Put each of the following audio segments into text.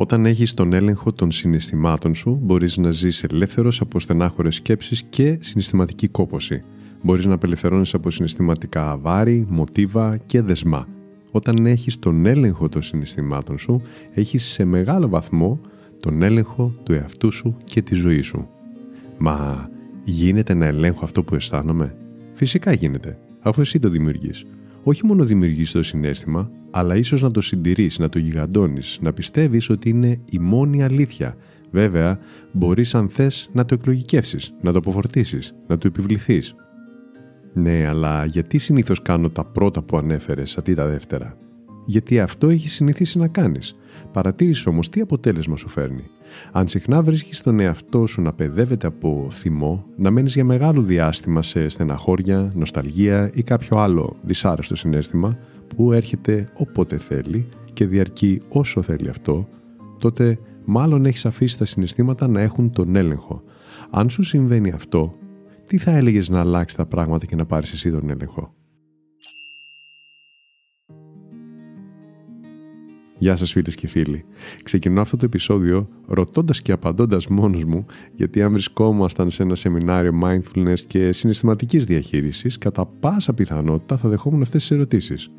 Όταν έχεις τον έλεγχο των συναισθημάτων σου, μπορείς να ζεις ελεύθερος από στενάχωρες σκέψεις και συναισθηματική κόπωση. Μπορείς να απελευθερώνεις από συναισθηματικά βάρη, μοτίβα και δεσμά. Όταν έχεις τον έλεγχο των συναισθημάτων σου, έχεις σε μεγάλο βαθμό τον έλεγχο του εαυτού σου και τη ζωή σου. Μα γίνεται να ελέγχω αυτό που αισθάνομαι; Φυσικά γίνεται, αφού εσύ το δημιουργείς. Όχι μόνο δημιουργείς το συνέστημα, αλλά ίσως να το συντηρείς, να το γιγαντώνεις, να πιστεύεις ότι είναι η μόνη αλήθεια. Βέβαια, μπορείς αν θες να το εκλογικεύσεις, να το αποφορτήσεις, να το επιβληθείς. Ναι, αλλά γιατί συνήθως κάνω τα πρώτα που ανέφερες αντί τα δεύτερα; Γιατί αυτό έχει συνηθίσει να κάνεις. Παρατήρησε όμως τι αποτέλεσμα σου φέρνει. Αν συχνά βρίσκεις τον εαυτό σου να παιδεύεται από θυμό, να μένεις για μεγάλο διάστημα σε στεναχώρια, νοσταλγία ή κάποιο άλλο δυσάρεστο συνέστημα που έρχεται όποτε θέλει και διαρκεί όσο θέλει αυτό, τότε μάλλον έχεις αφήσει τα συναισθήματα να έχουν τον έλεγχο. Αν σου συμβαίνει αυτό, τι θα έλεγες να αλλάξεις τα πράγματα και να πάρεις εσύ τον έλεγχο; Γεια σας φίλες και φίλοι. Ξεκινώ αυτό το επεισόδιο ρωτώντας και απαντώντας μόνος μου γιατί αν βρισκόμασταν σε ένα σεμινάριο mindfulness και συναισθηματικής διαχείρισης κατά πάσα πιθανότητα θα δεχόμουν αυτές τις ερωτήσεις.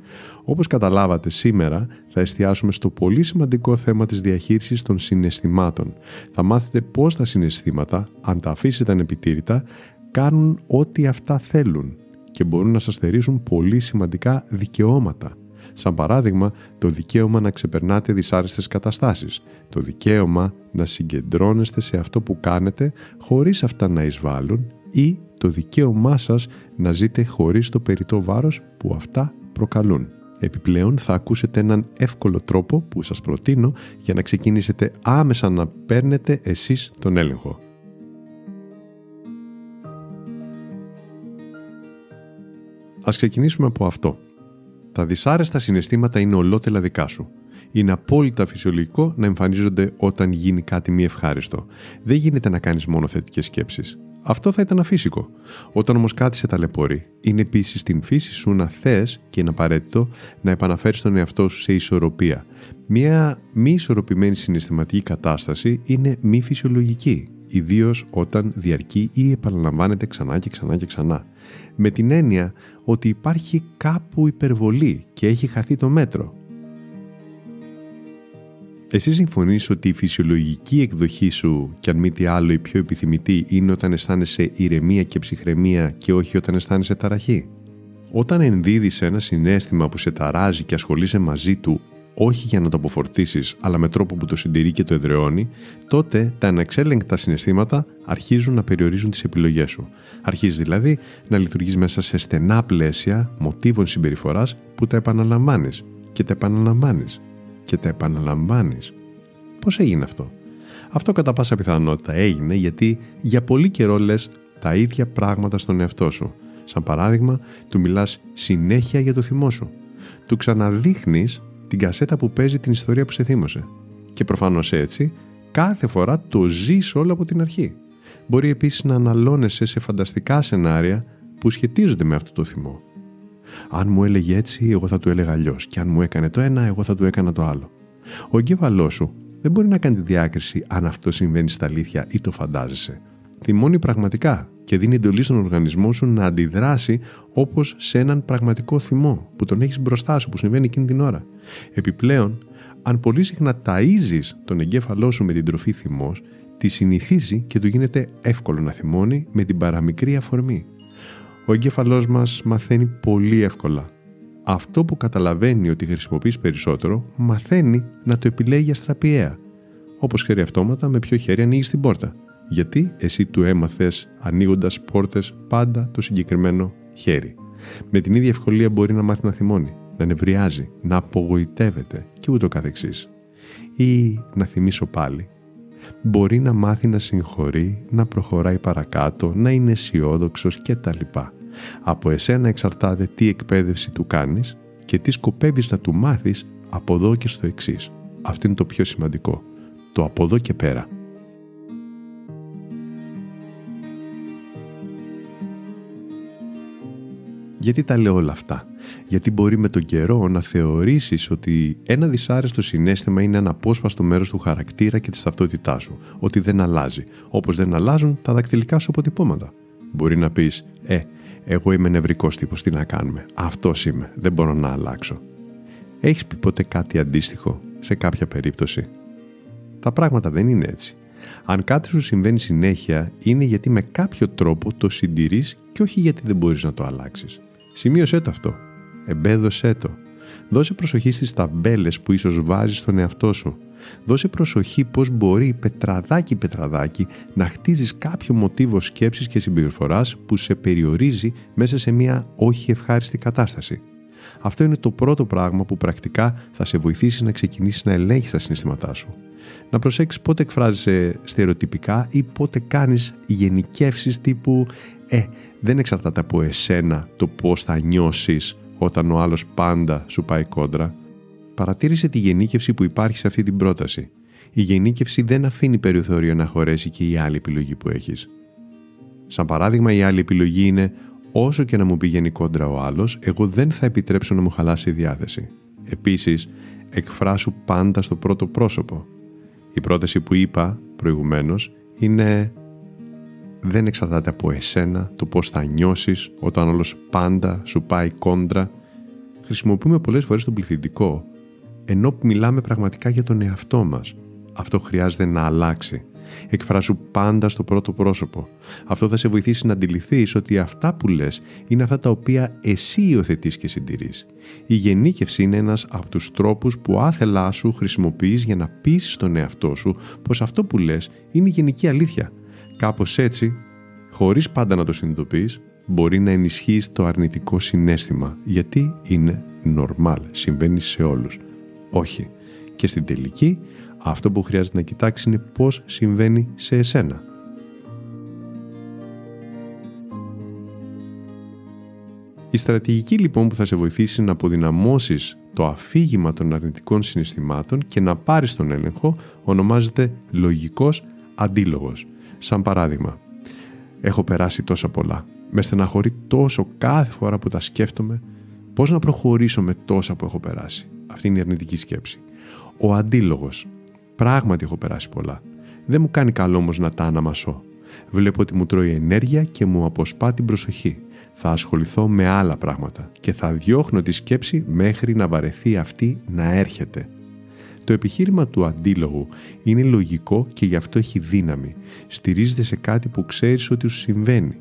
Όπως καταλάβατε σήμερα θα εστιάσουμε στο πολύ σημαντικό θέμα της διαχείρισης των συναισθημάτων. Θα μάθετε πώς τα συναισθήματα, αν τα αφήσετε ανεπιτήρητα, κάνουν ό,τι αυτά θέλουν και μπορούν να σας θερήσουν πολύ σημαντικά δικαιώματα Σαν παράδειγμα, το δικαίωμα να ξεπερνάτε δυσάρεστες καταστάσεις, το δικαίωμα να συγκεντρώνεστε σε αυτό που κάνετε χωρίς αυτά να εισβάλλουν ή το δικαίωμά σας να ζείτε χωρίς το περιττό βάρος που αυτά προκαλούν. Επιπλέον θα ακούσετε έναν εύκολο τρόπο που σας προτείνω για να ξεκινήσετε άμεσα να παίρνετε εσείς τον έλεγχο. Ας ξεκινήσουμε από αυτό. Τα δυσάρεστα συναισθήματα είναι ολότελα δικά σου. Είναι απόλυτα φυσιολογικό να εμφανίζονται όταν γίνει κάτι μη ευχάριστο. Δεν γίνεται να κάνεις μόνο θετικές σκέψεις. Αυτό θα ήταν αφύσικο. Όταν όμως κάτι σε ταλαιπωρεί, είναι επίσης στην φύση σου να θες και είναι απαραίτητο να επαναφέρεις τον εαυτό σου σε ισορροπία. Μία μη ισορροπημένη συναισθηματική κατάσταση είναι μη φυσιολογική ιδίως όταν διαρκεί ή επαναλαμβάνεται ξανά και ξανά και ξανά. Με την έννοια ότι υπάρχει κάπου υπερβολή και έχει χαθεί το μέτρο. Εσύ συμφωνείς ότι η φυσιολογική εκδοχή σου και αν μη τι άλλο η πιο επιθυμητή είναι όταν αισθάνεσαι ηρεμία και ψυχραιμία και όχι όταν αισθάνεσαι ταραχή; Όταν ενδίδεις ένα συνέστημα που σε ταράζει και ασχολείσαι μαζί του όχι για να το αποφορτήσεις, αλλά με τρόπο που το συντηρεί και το εδραιώνει, τότε τα ανεξέλεγκτα συναισθήματα αρχίζουν να περιορίζουν τις επιλογές σου. Αρχίζεις δηλαδή να λειτουργείς μέσα σε στενά πλαίσια μοτίβων συμπεριφοράς που τα επαναλαμβάνεις και τα επαναλαμβάνεις και τα επαναλαμβάνεις. Πώς έγινε αυτό; Αυτό κατά πάσα πιθανότητα έγινε γιατί για πολύ καιρό λες τα ίδια πράγματα στον εαυτό σου. Σαν παράδειγμα, του μιλάς συνέχεια για το θυμό σου. Του ξαναδείχνεις την κασέτα που παίζει την ιστορία που σε θύμωσε. Και προφανώς έτσι, κάθε φορά το ζεις όλο από την αρχή. Μπορεί επίσης να αναλώνεσαι σε φανταστικά σενάρια που σχετίζονται με αυτό το θυμό. Αν μου έλεγε έτσι, εγώ θα του έλεγα αλλιώς. Και αν μου έκανε το ένα, εγώ θα του έκανα το άλλο. Ο εγκέφαλός σου δεν μπορεί να κάνει τη διάκριση αν αυτό συμβαίνει στα αλήθεια ή το φαντάζεσαι. Θυμώνει πραγματικά και δίνει εντολή στον οργανισμό σου να αντιδράσει όπως σε έναν πραγματικό θυμό που τον έχεις μπροστά σου, που συμβαίνει εκείνη την ώρα. Επιπλέον, αν πολύ συχνά ταΐζεις τον εγκέφαλό σου με την τροφή θυμός, τη συνηθίζει και του γίνεται εύκολο να θυμώνει με την παραμικρή αφορμή. Ο εγκέφαλός μας μαθαίνει πολύ εύκολα. Αυτό που καταλαβαίνει ότι χρησιμοποιείς περισσότερο, μαθαίνει να το επιλέγει αστραπιαία. Όπως χέρι αυτόματα με ποιο χέρι ανοίγεις την πόρτα γιατί εσύ του έμαθες ανοίγοντας πόρτες πάντα το συγκεκριμένο χέρι. Με την ίδια ευκολία μπορεί να μάθει να θυμώνει, να νευριάζει, να απογοητεύεται και ούτω καθεξής. Ή να θυμίσω πάλι. Μπορεί να μάθει να συγχωρεί, να προχωράει παρακάτω, να είναι αισιόδοξος κτλ. Από εσένα εξαρτάται τι εκπαίδευση του κάνεις και τι σκοπεύεις να του μάθεις από εδώ και στο εξής. Αυτό είναι το πιο σημαντικό. Το από εδώ και πέρα. Γιατί τα λέω όλα αυτά; Γιατί μπορεί με τον καιρό να θεωρήσεις ότι ένα δυσάρεστο συνέστημα είναι ένα απόσπαστο μέρος του χαρακτήρα και της ταυτότητάς σου. Ότι δεν αλλάζει. Όπως δεν αλλάζουν τα δακτυλικά σου αποτυπώματα. Μπορεί να πεις, ε, εγώ είμαι νευρικός τύπος, τι να κάνουμε; Αυτός είμαι, δεν μπορώ να αλλάξω. Έχεις πει ποτέ κάτι αντίστοιχο σε κάποια περίπτωση; Τα πράγματα δεν είναι έτσι. Αν κάτι σου συμβαίνει συνέχεια, είναι γιατί με κάποιο τρόπο το συντηρείς και όχι γιατί δεν μπορείς να το αλλάξεις. Σημείωσέ το αυτό. Εμπέδωσέ το. Δώσε προσοχή στις ταμπέλες που ίσως βάζεις στον εαυτό σου. Δώσε προσοχή πώς μπορεί πετραδάκι πετραδάκι να χτίζεις κάποιο μοτίβο σκέψης και συμπεριφοράς που σε περιορίζει μέσα σε μια όχι ευχάριστη κατάσταση. Αυτό είναι το πρώτο πράγμα που πρακτικά θα σε βοηθήσει να ξεκινήσεις να ελέγχεις τα συναισθήματά σου. Να προσέξεις πότε εκφράζεσαι στερεοτυπικά ή πότε κάνεις γενικεύσεις τύπου «Ε, δεν εξαρτάται από εσένα το πώς θα νιώσεις όταν ο άλλος πάντα σου πάει κόντρα». Παρατήρησε τη γενίκευση που υπάρχει σε αυτή την πρόταση. Η γενίκευση δεν αφήνει περιθώριο να χωρέσει και η άλλη επιλογή που έχεις. Σαν παράδειγμα, η άλλη επιλογή είναι όσο και να μου πηγαίνει κόντρα ο άλλος, εγώ δεν θα επιτρέψω να μου χαλάσει η διάθεση. Επίσης, εκφράσου πάντα στο πρώτο πρόσωπο. Η πρόταση που είπα προηγουμένως είναι δεν εξαρτάται από εσένα το πώς θα νιώσεις όταν όλος πάντα σου πάει κόντρα. Χρησιμοποιούμε πολλές φορές τον πληθυντικό ενώ μιλάμε πραγματικά για τον εαυτό μας. Αυτό χρειάζεται να αλλάξει. Εκφράσου πάντα στο πρώτο πρόσωπο. Αυτό θα σε βοηθήσει να αντιληφθείς ότι αυτά που λες είναι αυτά τα οποία εσύ υιοθετείς και συντηρείς. Η γενίκευση είναι ένας από τους τρόπους που άθελά σου χρησιμοποιείς για να πείσεις τον εαυτό σου πως αυτό που λες είναι η γενική αλήθεια. Κάπως έτσι, χωρίς πάντα να το συνειδητοποιείς, μπορεί να ενισχύεις το αρνητικό συνέστημα, γιατί είναι normal, συμβαίνει σε όλους. Όχι. Και στην τελική, αυτό που χρειάζεται να κοιτάξεις είναι πώς συμβαίνει σε εσένα. Η στρατηγική λοιπόν που θα σε βοηθήσει να αποδυναμώσεις το αφήγημα των αρνητικών συναισθημάτων και να πάρεις τον έλεγχο ονομάζεται λογικός αντίλογος. Σαν παράδειγμα, έχω περάσει τόσα πολλά. Με στεναχωρεί τόσο κάθε φορά που τα σκέφτομαι πώς να προχωρήσω με τόσα που έχω περάσει. Αυτή είναι η αρνητική σκέψη. Ο αντίλογος Πράγματι έχω περάσει πολλά. Δεν μου κάνει καλό όμως να τα αναμασώ. Βλέπω ότι μου τρώει ενέργεια και μου αποσπά την προσοχή. Θα ασχοληθώ με άλλα πράγματα και θα διώχνω τη σκέψη μέχρι να βαρεθεί αυτή να έρχεται. Το επιχείρημα του αντίλογου είναι λογικό και γι' αυτό έχει δύναμη. Στηρίζεται σε κάτι που ξέρεις ότι σου συμβαίνει.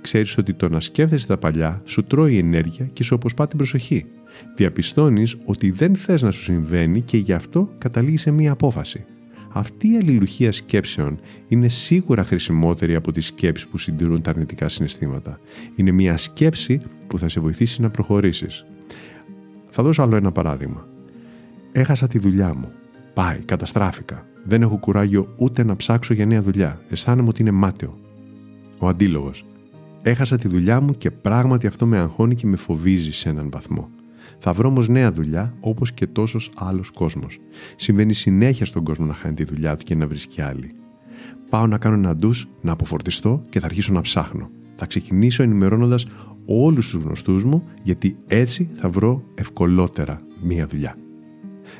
Ξέρεις ότι το να σκέφτεσαι τα παλιά σου τρώει ενέργεια και σου αποσπά την προσοχή διαπιστώνεις ότι δεν θες να σου συμβαίνει και γι' αυτό καταλήγεις σε μία απόφαση. Αυτή η αλληλουχία σκέψεων είναι σίγουρα χρησιμότερη από τις σκέψεις που συντηρούν τα αρνητικά συναισθήματα. Είναι μία σκέψη που θα σε βοηθήσει να προχωρήσεις. Θα δώσω άλλο ένα παράδειγμα. Έχασα τη δουλειά μου. Πάει, καταστράφηκα. Δεν έχω κουράγιο ούτε να ψάξω για νέα δουλειά. Αισθάνομαι ότι είναι μάταιο. Ο αντίλογος. Έχασα τη δουλειά μου και πράγματι αυτό με αγχώνει και με φοβίζει σε έναν βαθμό. Θα βρω όμως νέα δουλειά όπως και τόσος άλλος κόσμος. Συμβαίνει συνέχεια στον κόσμο να χάνει τη δουλειά του και να βρίσκει άλλη. Πάω να κάνω ένα ντους, να αποφορτιστώ και θα αρχίσω να ψάχνω. Θα ξεκινήσω ενημερώνοντας όλους τους γνωστούς μου, γιατί έτσι θα βρω ευκολότερα μία δουλειά.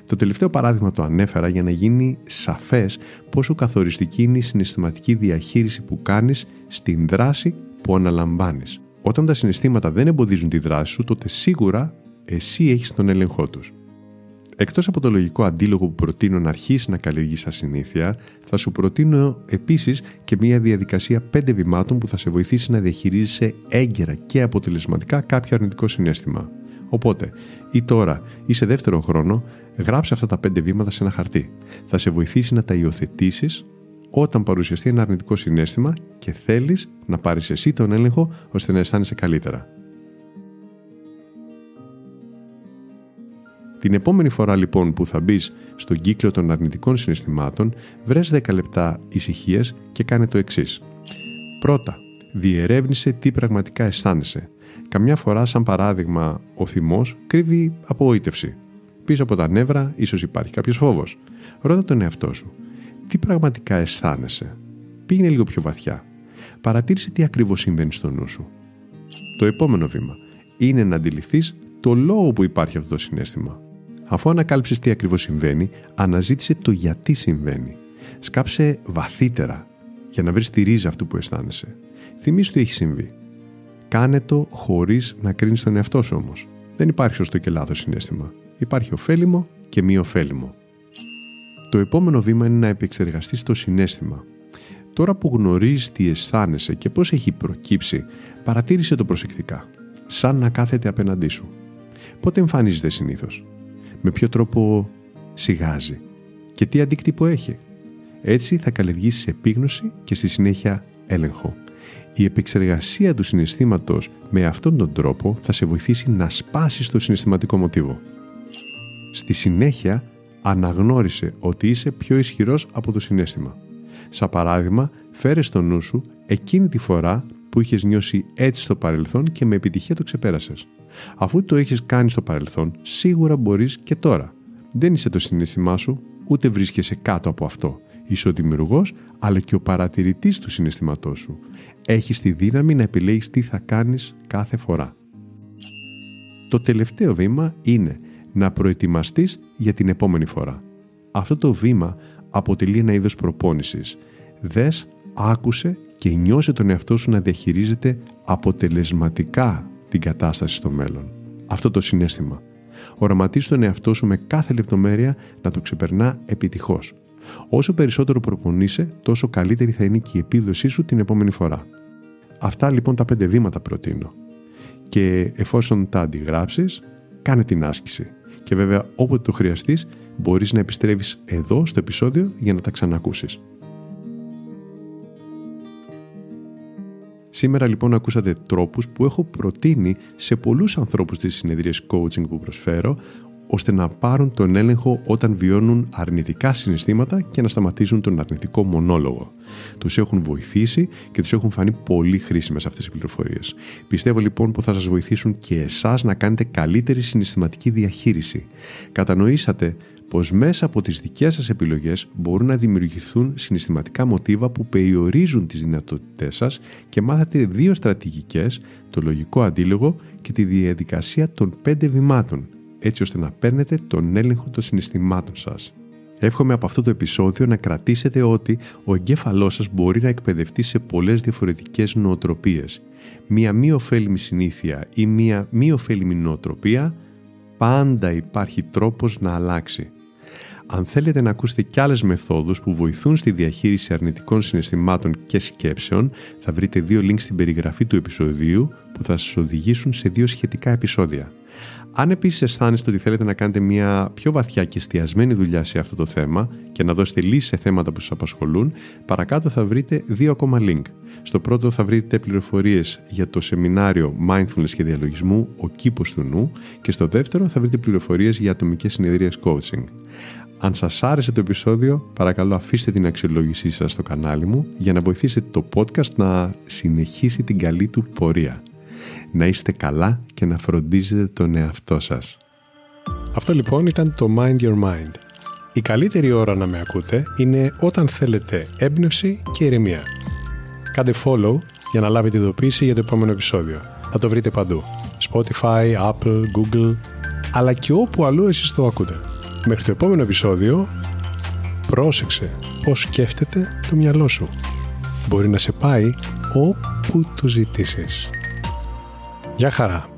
Το τελευταίο παράδειγμα το ανέφερα για να γίνει σαφές πόσο καθοριστική είναι η συναισθηματική διαχείριση που κάνεις στην δράση που αναλαμβάνεις. Όταν τα συναισθήματα δεν εμποδίζουν τη δράση σου, τότε σίγουρα εσύ έχεις τον έλεγχό τους. Εκτός από το λογικό αντίλογο που προτείνω να αρχίσεις να καλλιεργείς σαν συνήθεια, θα σου προτείνω επίσης και μια διαδικασία πέντε βημάτων που θα σε βοηθήσει να διαχειρίζεσαι έγκαιρα και αποτελεσματικά κάποιο αρνητικό συνέστημα. Οπότε, ή τώρα ή σε δεύτερο χρόνο, γράψε αυτά τα πέντε βήματα σε ένα χαρτί. Θα σε βοηθήσει να τα υιοθετήσεις όταν παρουσιαστεί ένα αρνητικό συνέστημα και θέλεις να πάρεις εσύ τον έλεγχο ώστε να αισθάνεσαι καλύτερα. Την επόμενη φορά λοιπόν που θα μπεις στον κύκλο των αρνητικών συναισθημάτων, βρες 10 λεπτά ησυχίας και κάνε το εξής. Πρώτα, διερεύνησε τι πραγματικά αισθάνεσαι. Καμιά φορά, σαν παράδειγμα, ο θυμός κρύβει απογοήτευση. Πίσω από τα νεύρα, ίσως υπάρχει κάποιος φόβος. Ρώτα τον εαυτό σου. Τι πραγματικά αισθάνεσαι. Πήγαινε λίγο πιο βαθιά. Παρατήρησε τι ακριβώς συμβαίνει στο νου σου. Το επόμενο βήμα είναι να αντιληφθείς το λόγο που υπάρχει αυτό το συνέστημα. Αφού ανακάλυψες τι ακριβώς συμβαίνει, αναζήτησε το γιατί συμβαίνει. Σκάψε βαθύτερα για να βρεις τη ρίζα αυτού που αισθάνεσαι. Θυμήσου τι έχει συμβεί. Κάνε το χωρίς να κρίνεις τον εαυτό σου όμως. Δεν υπάρχει σωστό και λάθος συνέστημα. Υπάρχει ωφέλιμο και μη ωφέλιμο. Το επόμενο βήμα είναι να επεξεργαστείς το συνέστημα. Τώρα που γνωρίζεις τι αισθάνεσαι και πώς έχει προκύψει, παρατήρησε το προσεκτικά, σαν να κάθεται απέναντί σου. Πότε εμφανίζεται συνήθως, με ποιο τρόπο σιγάζει; Και τι αντίκτυπο έχει; Έτσι θα καλλιεργήσεις επίγνωση και στη συνέχεια έλεγχο. Η επεξεργασία του συναισθήματος με αυτόν τον τρόπο θα σε βοηθήσει να σπάσεις το συναισθηματικό μοτίβο. Στη συνέχεια, αναγνώρισε ότι είσαι πιο ισχυρός από το συνέστημα. Σαν παράδειγμα, φέρε στο νου σου εκείνη τη φορά που είχες νιώσει έτσι στο παρελθόν και με επιτυχία το ξεπέρασες. Αφού το έχεις κάνει στο παρελθόν, σίγουρα μπορείς και τώρα. Δεν είσαι το συναίσθημά σου, ούτε βρίσκεσαι κάτω από αυτό. Είσαι ο δημιουργός, αλλά και ο παρατηρητής του συναισθήματός σου. Έχεις τη δύναμη να επιλέγεις τι θα κάνεις κάθε φορά. Το τελευταίο βήμα είναι να προετοιμαστείς για την επόμενη φορά. Αυτό το βήμα αποτελεί ένα είδος προπόνησης. Δες, άκουσε και νιώσε τον εαυτό σου να διαχειρίζεται αποτελεσματικά την κατάσταση στο μέλλον. Αυτό το συνέστημα. Οραματίζει τον εαυτό σου με κάθε λεπτομέρεια να το ξεπερνά επιτυχώς. Όσο περισσότερο προπονείσαι, τόσο καλύτερη θα είναι και η επίδοσή σου την επόμενη φορά. Αυτά λοιπόν τα πέντε βήματα προτείνω. Και εφόσον τα αντιγράψεις, κάνε την άσκηση. Και βέβαια όποτε το χρειαστείς, μπορείς να επιστρέφεις εδώ στο επεισόδιο για να τα ξανακούσεις. Σήμερα λοιπόν ακούσατε τρόπους που έχω προτείνει σε πολλούς ανθρώπους στις συνεδρίες coaching που προσφέρω ώστε να πάρουν τον έλεγχο όταν βιώνουν αρνητικά συναισθήματα και να σταματήσουν τον αρνητικό μονόλογο. Τους έχουν βοηθήσει και τους έχουν φανεί πολύ χρήσιμες αυτές οι πληροφορίες. Πιστεύω λοιπόν που θα σας βοηθήσουν και εσάς να κάνετε καλύτερη συναισθηματική διαχείριση. Κατανοήσατε πως μέσα από τις δικές σας επιλογές μπορούν να δημιουργηθούν συναισθηματικά μοτίβα που περιορίζουν τις δυνατότητές σας και μάθατε δύο στρατηγικές, το λογικό αντίλογο και τη διαδικασία των πέντε βημάτων, έτσι ώστε να παίρνετε τον έλεγχο των συναισθημάτων σας. Εύχομαι από αυτό το επεισόδιο να κρατήσετε ότι ο εγκέφαλός σας μπορεί να εκπαιδευτεί σε πολλές διαφορετικές νοοτροπίες. Μία μη ωφέλιμη συνήθεια ή μία μη ωφέλιμη νοοτροπία πάντα υπάρχει τρόπος να αλλάξει. Αν θέλετε να ακούσετε κι άλλες μεθόδους που βοηθούν στη διαχείριση αρνητικών συναισθημάτων και σκέψεων, θα βρείτε δύο links στην περιγραφή του επεισοδίου που θα σας οδηγήσουν σε δύο σχετικά επεισόδια. Αν επίσης αισθάνεστε ότι θέλετε να κάνετε μια πιο βαθιά και εστιασμένη δουλειά σε αυτό το θέμα και να δώσετε λύσει σε θέματα που σας απασχολούν, παρακάτω θα βρείτε δύο ακόμα link. Στο πρώτο θα βρείτε πληροφορίες για το σεμινάριο Mindfulness και Διαλογισμού Ο Κήπος του Νου και στο δεύτερο θα βρείτε πληροφορίες για ατομικές συνεδρίες coaching. Αν σας άρεσε το επεισόδιο, παρακαλώ αφήστε την αξιολόγησή σας στο κανάλι μου για να βοηθήσετε το podcast να συνεχίσει την καλή του πορεία. Να είστε καλά και να φροντίζετε τον εαυτό σας. Αυτό λοιπόν ήταν το Mind Your Mind. Η καλύτερη ώρα να με ακούτε είναι όταν θέλετε έμπνευση και ηρεμία. Κάντε follow για να λάβετε ειδοποίηση για το επόμενο επεισόδιο. Θα το βρείτε παντού. Spotify, Apple, Google, αλλά και όπου αλλού εσείς το ακούτε. Μέχρι το επόμενο επεισόδιο, πρόσεξε πώς σκέφτεται το μυαλό σου. Μπορεί να σε πάει όπου το ζητήσεις. Γεια χαρά!